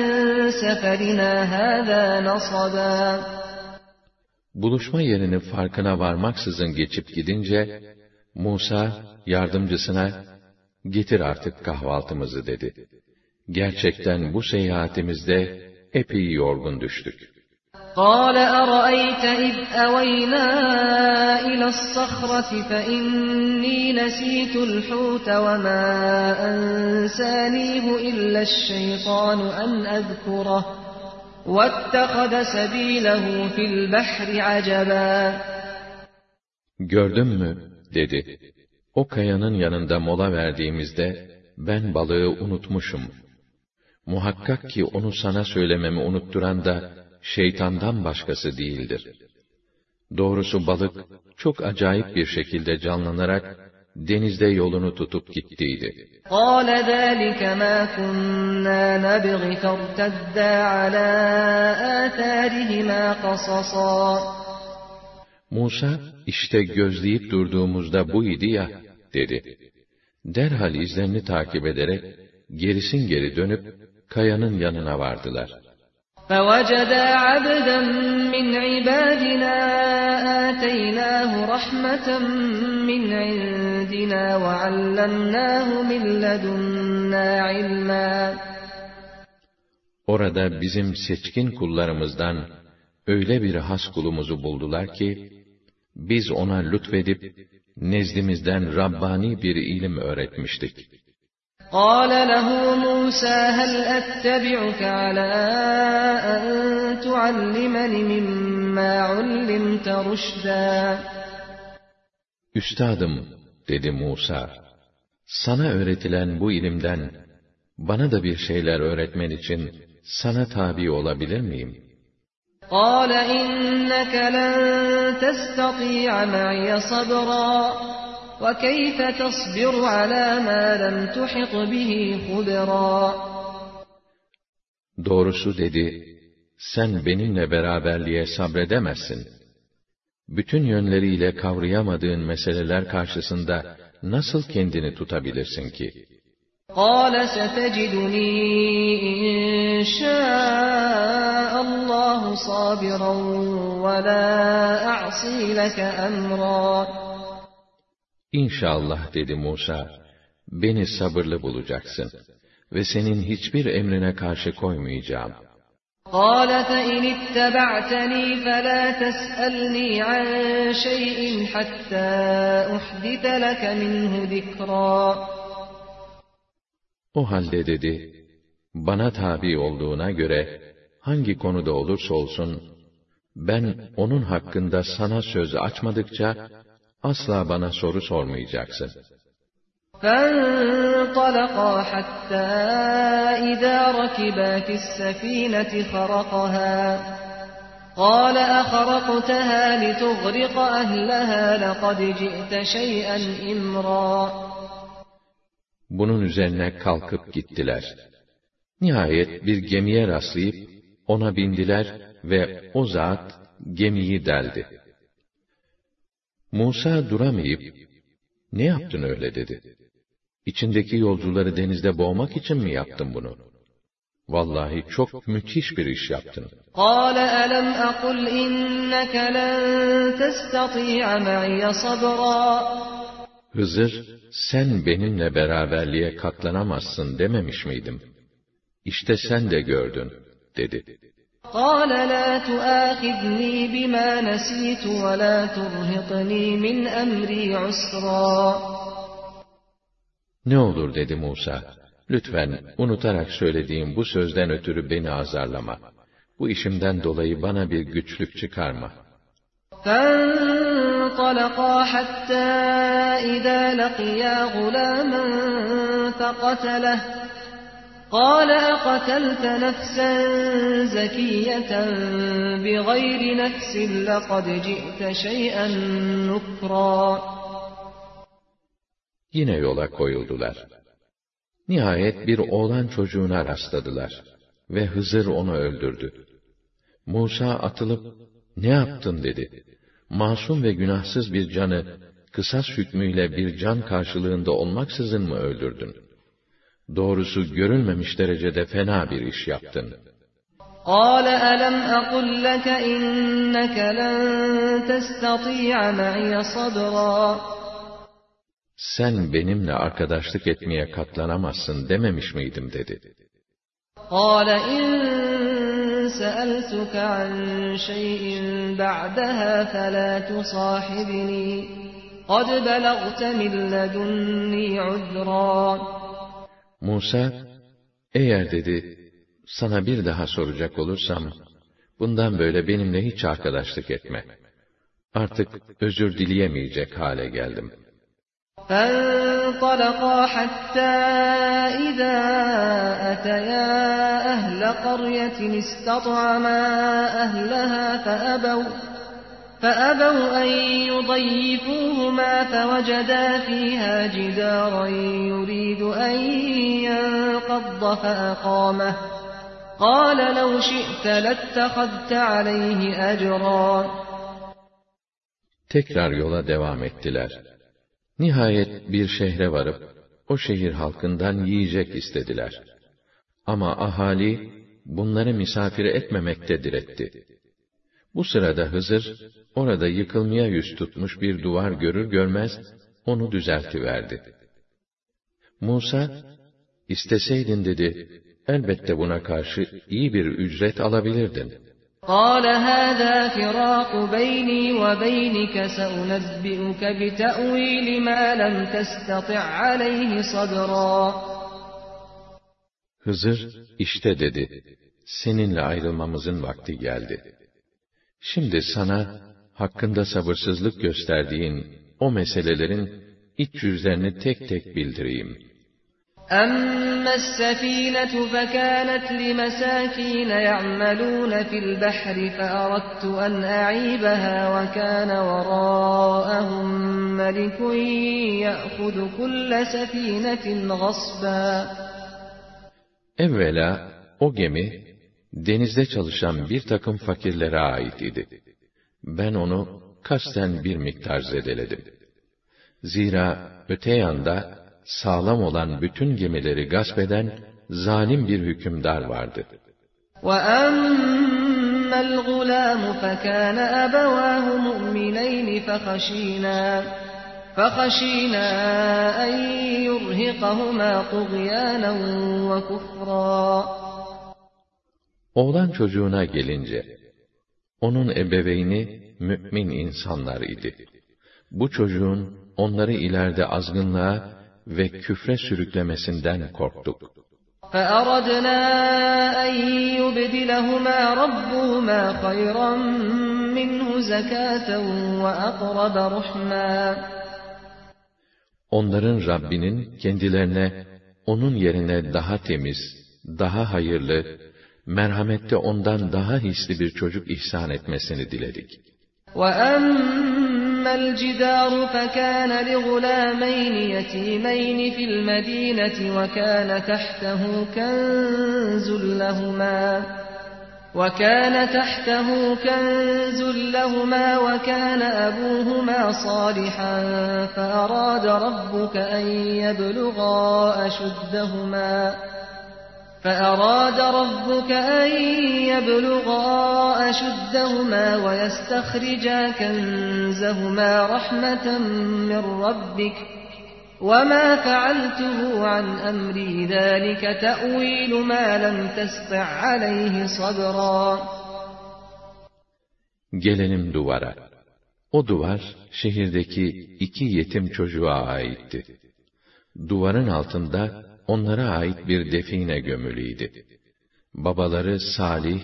سَفَرِنَا هَذَا نَصَبًا Buluşma yerini farkına varmaksızın geçip gidince, Musa yardımcısına, getir artık kahvaltımızı dedi. Gerçekten bu seyahatimizde epey yorgun düştük. قال أرأيت إذ أوينا إلى الصخرة فإني نسيت الحوت وما أنسانيه إلا الشيطان أن أذكره واتخذ سبيله في البحر عجبا Gördün mü? dedi. O kayanın yanında mola verdiğimizde, ben balığı unutmuşum. Muhakkak ki onu sana söylememi unutturan da, şeytandan başkası değildir. Doğrusu balık, çok acayip bir şekilde canlanarak, denizde yolunu tutup gittiydi. قال ذلك ما كنا نبغي فارتدا على آثارهما قصصا Musa, işte gözleyip durduğumuzda bu idi ya, dedi. Derhal izlerini takip ederek, gerisin geri dönüp, kayanın yanına vardılar. فوجدا عبدا من عبادنا آتيناه رحمة من عندنا وعلمناه من لدنا علما Orada bizim seçkin kullarımızdan öyle bir has kulumuzu buldular ki, biz ona lütfedip, nezdimizden Rabbani bir ilim öğretmiştik. قال له موسى هل أتبعك على أن تعلمني مما علمت رشدا Üstadım, dedi Musa, sana öğretilen bu ilimden, bana da bir şeyler öğretmen için, sana tabi olabilir miyim? قال إنك لن تستطيع معي صبرا وكيف تصبر على ما لم تحط به خبرا Doğrusu dedi, sen benimle beraberliğe sabredemezsin. Bütün yönleriyle kavrayamadığın meseleler karşısında nasıl kendini tutabilirsin ki? قال ستجدني إن شاء الله صابرا ولا أعصي لك أمرا İnşallah dedi Musa, beni sabırlı bulacaksın ve senin hiçbir emrine karşı koymayacağım. قال فإن اتبعتني فلا تسألني عن شيء حتى أحدث لك منه ذكرا O halde dedi, bana tabi olduğuna göre hangi konuda olursa olsun, ben onun hakkında sana söz açmadıkça asla bana soru sormayacaksın. فانطلقا حتى إذا ركبا في السفينة خرقها قال أخرقتها لتغرق أهلها لقد جئت شيئا إمرا Bunun üzerine kalkıp gittiler. Nihayet bir gemiye rastlayıp ona bindiler ve o zat gemiyi deldi. Musa duramayıp, ne yaptın öyle dedi. İçindeki yolcuları denizde boğmak için mi yaptın bunu? Vallahi çok müthiş bir iş yaptın. قال ألم أقل إنك لن تستطيع معي صبرا Hızır, sen benimle beraberliğe katlanamazsın dememiş miydim? İşte sen de gördün, dedi. قال لا تؤاخذني بما نسيت ولا ترهقني من أمري عسرا Ne olur dedi Musa, lütfen unutarak söylediğim bu sözden ötürü beni azarlama. Bu işimden dolayı bana bir güçlük çıkarma. فانطلقا حتى إذا لقيا غلاما فقتله قال أقتلت نفسا زكية بغير نفس لقد جئت شيئا نكرا Yine yola koyuldular. Nihayet bir oğlan çocuğuna rastladılar ve Hızır onu öldürdü. Musa atılıp, ne yaptın dedi. Masum ve günahsız bir canı, kısas hükmüyle bir can karşılığında olmaksızın mı öldürdün? Doğrusu görülmemiş derecede fena bir iş yaptın. قال ألم أقل لك إنك لن تستطيع معي صبرا Sen benimle arkadaşlık etmeye katlanamazsın dememiş miydim dedi. قال إن سألتك عن شيء بعدها فلا تصاحبني قد بلغت من لدني عذرا Musa, eğer dedi, sana bir daha soracak olursam, bundan böyle benimle hiç arkadaşlık etme. Artık özür dileyemeyecek hale geldim. فانطلقا حتى إذا أتيا أهل قرية استطعما أهلها فأبوا فأبوا أن يضيفوهما فوجدا فيها جدارا يريد أن ينقض فأقامه قال لو شئت لاتخذت عليه أجرا Tekrar yola devam ettiler. Nihayet bir şehre varıp, o şehir halkından yiyecek istediler. Ama ahali, bunları misafir etmemekte diretti. Bu sırada Hızır, orada yıkılmaya yüz tutmuş bir duvar görür görmez, onu düzeltiverdi. Musa, isteseydin dedi, elbette buna karşı iyi bir ücret alabilirdin. قال هذا فراق بيني وبينك سأنبئك بتأويل ما لم تستطع عليه صبرا Hızır, işte dedi, seninle ayrılmamızın vakti geldi. Şimdi sana, hakkında sabırsızlık gösterdiğin o meselelerin iç yüzlerini tek tek bildireyim.'' أما السفينة فكانت لمساكين يعملون في البحر فأردت أن أعيبها وكان وراءهم ملك يأخذ كل سفينة غصبا Evvela o gemi denizde çalışan bir takım fakirlere ait idi. Ben onu kasten bir miktar zedeledim. Zira öte yanda sağlam olan bütün gemileri gasp eden zalim bir hükümdar vardı. وَأَمَّا الْغُلَامُ فَكَانَ أَبَوَاهُ مُؤْمِنَيْنِ فَخَشِينَا فَخَشِينَا أَنْ يُرْهِقَهُمَا طُغْيَانًا وَكُفْرًا Oğlan çocuğuna gelince, onun ebeveyni mümin insanlar idi. Bu çocuğun onları ileride azgınlığa ve küfre sürüklemesinden korktuk. فَأَرَدْنَا أَنْ يُبْدِلَهُمَا رَبُّهُمَا خَيْرًا مِنْهُ زَكَاةً وَأَقْرَبَ رُحْمًا Onların Rabbinin kendilerine onun yerine daha temiz, daha hayırlı, merhamette ondan daha hisli bir çocuk ihsan etmesini diledik. وَأَمَّا الْجِدَارُ فَكَانَ لِغُلَامَيْنِ يَتِيمَيْنِ فِي الْمَدِينَةِ وَكَانَ تَحْتَهُ كَنزٌ لَهُمَا وَكَانَ تَحْتَهُ كَنزٌ لَهُمَا وَكَانَ أَبُوهُمَا صَالِحًا فَأَرَادَ رَبُّكَ أَن يَبْلُغَا أَشُدَّهُمَا فأراد ربك أن يبلغا أشدهما ويستخرجا كنزهما رحمة من ربك وما فعلته عن أمري ذلك تأويل ما لم تستع عليه صبرا Gelelim duvara. O duvar, şehirdeki iki yetim çocuğa aitti. Duvarın altında onlara ait bir define gömülüydü. Babaları salih,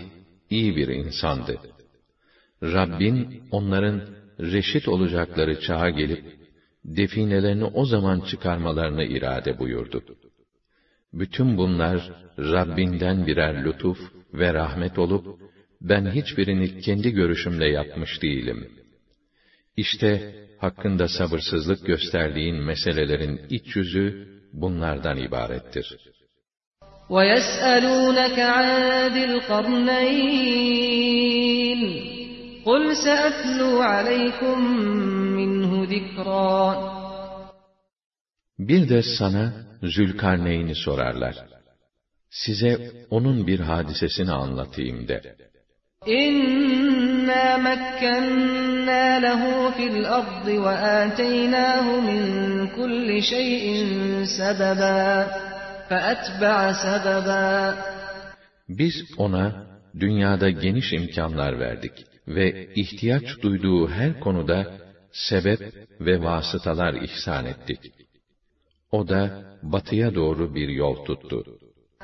iyi bir insandı. Rabbin onların reşit olacakları çağa gelip definelerini o zaman çıkarmalarını irade buyurdu. Bütün bunlar Rabbinden birer lütuf ve rahmet olup ben hiçbirini kendi görüşümle yapmış değilim. İşte hakkında sabırsızlık gösterdiğin meselelerin iç yüzü bunlardan ibarettir. وَيَسْأَلُونَكَ عَنْ ذِي الْقَرْنَيْنِ قُلْ سَأَتْلُو عَلَيْكُمْ مِنْهُ ذِكْرًا Bir de sana Zülkarneyn'i sorarlar. Size onun bir hadisesini anlatayım de. إِنَّا مَكَّنَّا لَهُ فِي الْأَرْضِ وَآتَيْنَاهُ مِنْ كُلِّ شَيْءٍ سَبَبًا فَأَتْبَعَ سَبَبًا Biz ona dünyada geniş imkanlar verdik ve ihtiyaç duyduğu her konuda sebep ve vasıtalar ihsan ettik. O da batıya doğru bir yol tuttu.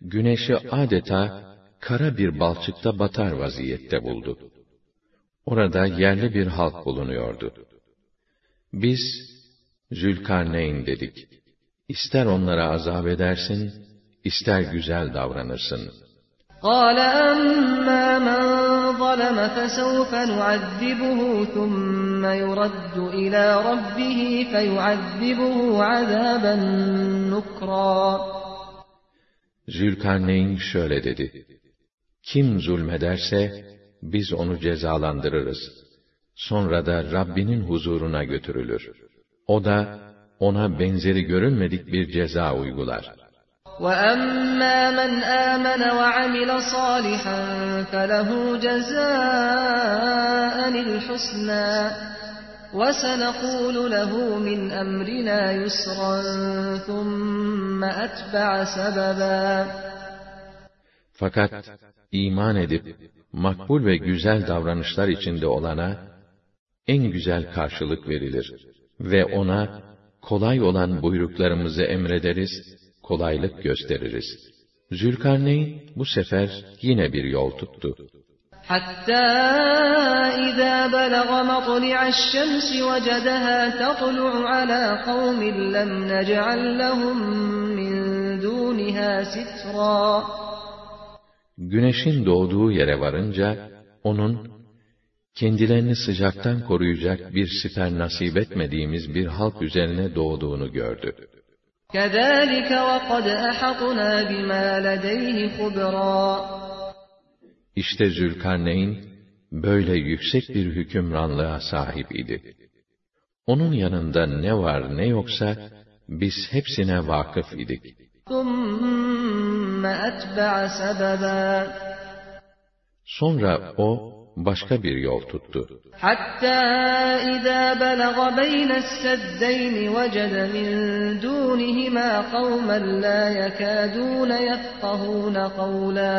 güneşi adeta kara bir balçıkta batar vaziyette buldu. Orada yerli bir halk bulunuyordu. Biz, Zülkarneyn dedik. İster onlara azap edersin, ister güzel davranırsın.'' قال أما من ظلم فسوف نعذبه ثم يرد إلى ربه فيعذبه عذابا نكرا Zülkarneyn şöyle dedi. Kim zulmederse biz onu cezalandırırız. Sonra da Rabbinin huzuruna götürülür. O da ona benzeri görülmedik bir ceza uygular. وَأَمَّا مَنْ آمَنَ وَعَمِلَ صَالِحًا فَلَهُ جَزَاءً الْحُسْنَى وَسَنَقُولُ لَهُ مِنْ أَمْرِنَا يُسْرًا ثُمَّ أَتْبَعَ سَبَبًا Fakat iman edip makbul ve güzel davranışlar içinde olana en güzel karşılık verilir ve ona kolay olan buyruklarımızı emrederiz kolaylık gösteririz. Zülkarneyn bu sefer yine bir yol tuttu. Hatta إذا بلغ مطلع الشمس وجدها تطلع على قوم لم نجعل لهم من دونها سترا Güneşin doğduğu yere varınca, onun, kendilerini sıcaktan koruyacak bir siper nasip etmediğimiz bir halk üzerine doğduğunu gördü. كَذَٰلِكَ وَقَدْ أَحَطْنَا بِمَا لَدَيْهِ خُبْرًا işte Zülkarneyn, böyle yüksek bir hükümranlığa sahip idi. Onun yanında ne var ne yoksa, biz hepsine vakıf idik. Sonra o, başka bir yol tuttu. Hatta izâ belagha beynes seddeyn vecede min dûnihimâ kavmen lâ yekâdûne yefkahûne kavlâ.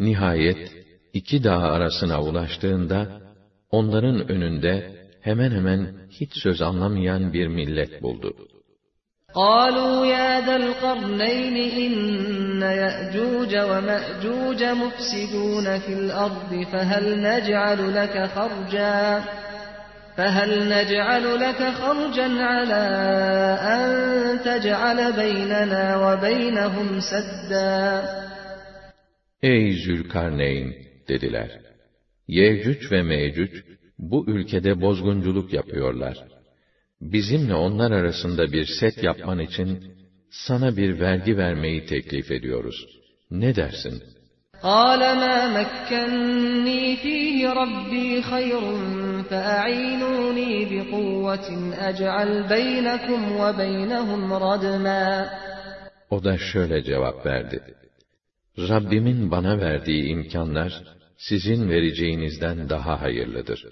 Nihayet iki dağ arasına ulaştığında onların önünde hemen hemen hiç söz anlamayan bir millet buldu. قالوا يا ذا القرنين إن يأجوج ومأجوج مفسدون في الأرض فهل نجعل لك خرجا فهل نجعل لك خرجا على أن تجعل بيننا وبينهم سدا Ey Zülkarneyn dediler. Yevcüc ve Mevcüc bu ülkede bozgunculuk yapıyorlar bizimle onlar arasında bir set yapman için sana bir vergi vermeyi teklif ediyoruz. Ne dersin? قال ما مكني فيه ربي خير فأعينوني بقوة أجعل بينكم وبينهم ردما O da şöyle cevap verdi. Rabbimin bana verdiği imkanlar, sizin vereceğinizden daha hayırlıdır.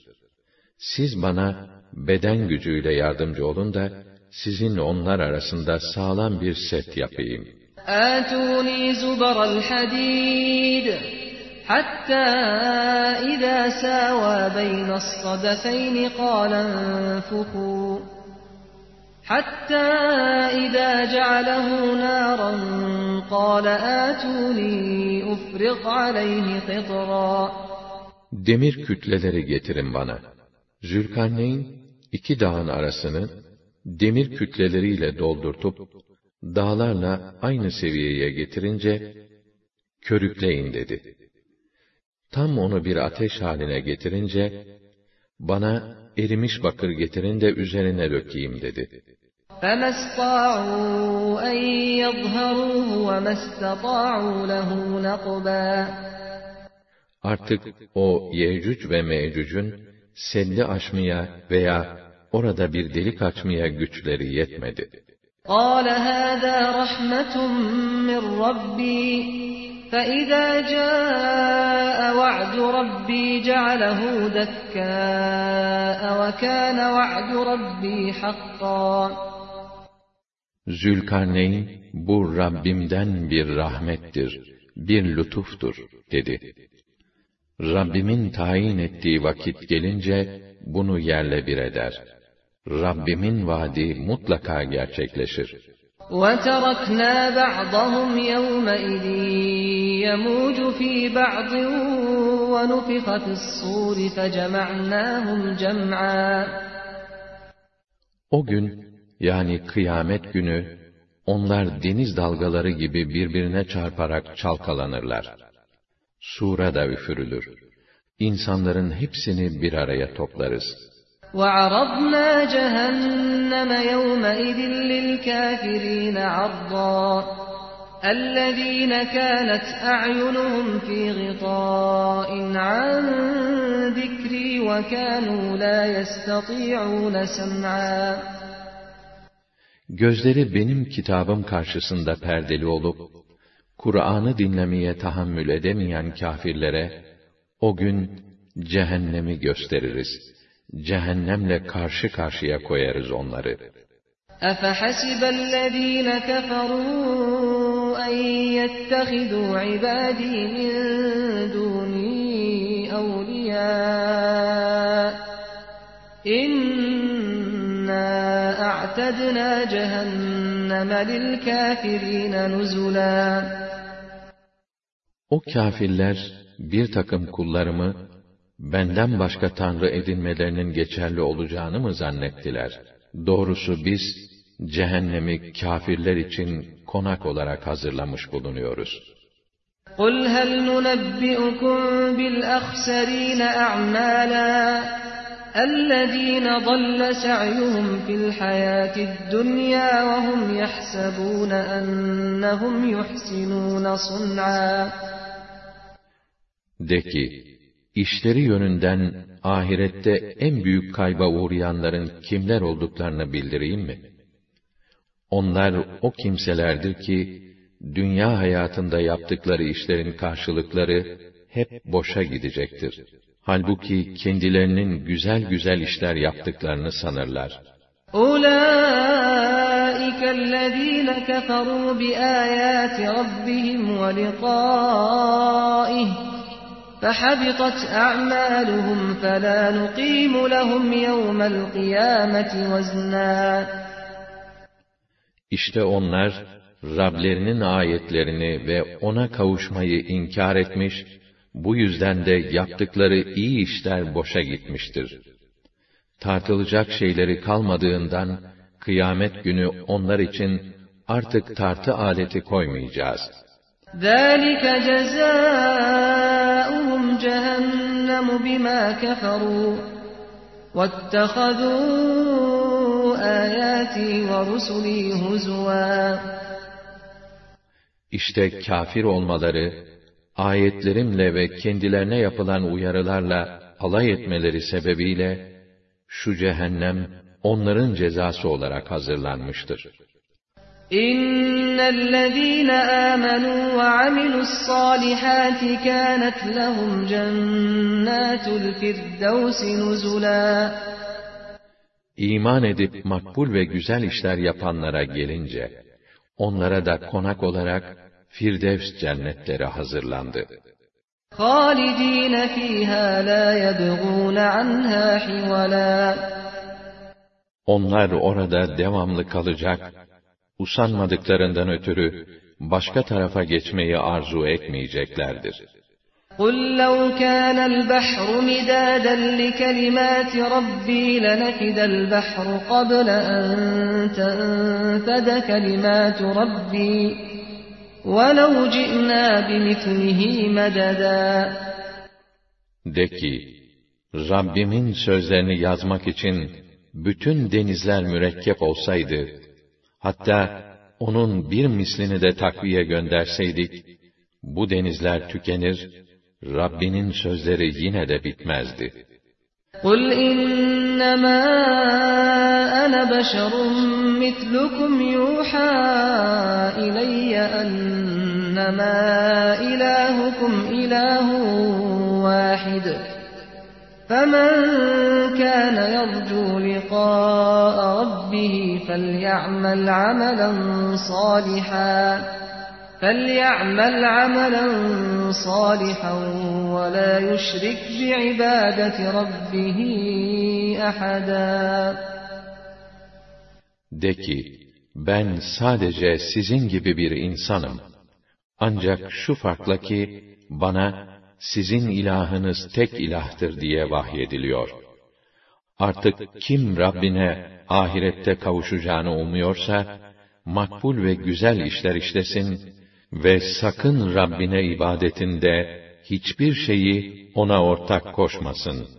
Siz bana beden gücüyle yardımcı olun da sizin onlar arasında sağlam bir set yapayım. آتوني زبر الحديد حتى إذا ساوى بين الصدفين قال انفخوا Hatta idâ cealehu nâran qâle âtûnî ufriq aleyhi qitrâ. Demir kütleleri getirin bana. Zülkarneyn iki dağın arasını demir kütleleriyle doldurtup dağlarla aynı seviyeye getirince körükleyin dedi. Tam onu bir ateş haline getirince bana erimiş bakır getirin de üzerine dökeyim dedi.'' فَمَا اسْطَاعُوا أَنْ يَظْهَرُوهُ وَمَا اسْتَطَاعُوا لَهُ نَقْبًا Artık o Yecüc ve Mecüc'ün seddi aşmaya veya orada bir delik açmaya güçleri yetmedi. قال هذا رحمة من ربي فإذا جاء وعد ربي جعله دكاء وكان وعد ربي حقا Zülkarneyn, bu Rabbimden bir rahmettir, bir lütuftur, dedi. Rabbimin tayin ettiği vakit gelince bunu yerle bir eder. Rabbimin vaadi mutlaka gerçekleşir. وَتَرَكْنَا بَعْضَهُمْ يَوْمَئِذٍ يَمُوجُ فِي بَعْضٍ وَنُفِخَ فِي الصُّورِ فَجَمَعْنَاهُمْ جَمْعًا O gün, yani kıyamet günü, onlar deniz dalgaları gibi birbirine çarparak çalkalanırlar. Sura da üfürülür. İnsanların hepsini bir araya toplarız. وَعَرَضْنَا جَهَنَّمَ يَوْمَئِذٍ لِلْكَافِرِينَ عَرْضًا الَّذ۪ينَ كَانَتْ أَعْيُنُهُمْ فِي غِطَاءٍ عَنْ ذِكْرِي وَكَانُوا لَا يَسْتَطِيعُونَ سَمْعًا Gözleri benim kitabım karşısında perdeli olup, Kur'an'ı dinlemeye tahammül edemeyen kâfirlere, o gün cehennemi gösteririz. Cehennemle karşı karşıya koyarız onları. أَفَحَسِبَ الَّذ۪ينَ كَفَرُوا أَنْ يَتَّخِذُوا عِبَادِي مِنْ دُونِي أَوْلِيَاءَ إِنَّا أَعْتَدْنَا جَهَنَّمَ لِلْكَافِرِينَ نُزُلًا O kâfirler, bir takım kullarımı, benden başka tanrı edinmelerinin geçerli olacağını mı zannettiler? Doğrusu biz, cehennemi kâfirler için konak olarak hazırlamış bulunuyoruz. قُلْ هَلْ نُنَبِّئُكُمْ بِالْأَخْسَرِينَ أَعْمَالًا اَلَّذ۪ينَ ضَلَّ سَعْيُهُمْ فِي الْحَيَاةِ الدُّنْيَا وَهُمْ يَحْسَبُونَ اَنَّهُمْ يُحْسِنُونَ De ki, işleri yönünden ahirette en büyük kayba uğrayanların kimler olduklarını bildireyim mi? Onlar o kimselerdir ki, dünya hayatında yaptıkları işlerin karşılıkları hep boşa gidecektir.'' Halbuki kendilerinin güzel güzel işler yaptıklarını sanırlar. أُولَٰئِكَ الَّذ۪ينَ كَفَرُوا بِآيَاتِ رَبِّهِمْ وَلِقَائِهِ فَحَبِطَتْ أَعْمَالُهُمْ فَلَا نُقِيمُ لَهُمْ يَوْمَ الْقِيَامَةِ وَزْنًا İşte onlar, Rablerinin ayetlerini ve ona kavuşmayı inkar etmiş, bu yüzden de yaptıkları iyi işler boşa gitmiştir. Tartılacak şeyleri kalmadığından, kıyamet günü onlar için artık tartı aleti koymayacağız. ذَٰلِكَ جَزَاؤُهُمْ جَهَنَّمُ بِمَا كَفَرُوا وَاتَّخَذُوا آيَاتِي وَرُسُلِي هُزُوًا İşte kafir olmaları, ayetlerimle ve kendilerine yapılan uyarılarla alay etmeleri sebebiyle, şu cehennem onların cezası olarak hazırlanmıştır. إِنَّ الَّذ۪ينَ آمَنُوا وَعَمِلُوا الصَّالِحَاتِ كَانَتْ لَهُمْ جَنَّاتُ الْفِرْدَوْسِ نُزُلًا İman edip makbul ve güzel işler yapanlara gelince, onlara da konak olarak Firdevs cennetleri hazırlandı. خَالِد۪ينَ ف۪يهَا لَا يَبْغُونَ عَنْهَا حِوَلًا Onlar orada devamlı kalacak, usanmadıklarından ötürü başka tarafa geçmeyi arzu etmeyeceklerdir. قُلْ لَوْ كَانَ الْبَحْرُ مِدَادًا لِكَلِمَاتِ رَبِّي لَنَفِدَ الْبَحْرُ قَبْلَ أَنْ تَنْفَدَ كَلِمَاتُ رَبِّي وَلَوْ جِئْنَا بِمِثْلِهِ مَدَدًا De ki, Rabbimin sözlerini yazmak için bütün denizler mürekkep olsaydı, hatta onun bir mislini de takviye gönderseydik, bu denizler tükenir, Rabbinin sözleri yine de bitmezdi. قُلْ إِنَّمَا أَنَا بَشَرٌ مِثْلُكُمْ يُوحَى إِلَيَّ أَنَّمَا إِلَٰهُكُمْ إِلَٰهٌ وَاحِدٌ. فَمَنْ كَانَ يَرْجُو لِقَاءَ رَبِّهِ فَلْيَعْمَلْ عَمَلًا صَالِحًا فَلْيَعْمَلْ عَمَلًا صَالِحًا وَلَا يُشْرِكْ بِعِبَادَةِ رَبِّهِ أَحَدًا. De ki, ben sadece sizin gibi bir insanım. Ancak şu farkla ki, bana sizin ilahınız tek ilahtır diye vahyediliyor. Artık kim Rabbine ahirette kavuşacağını umuyorsa, makbul ve güzel işler işlesin ve sakın Rabbine ibadetinde hiçbir şeyi ona ortak koşmasın.''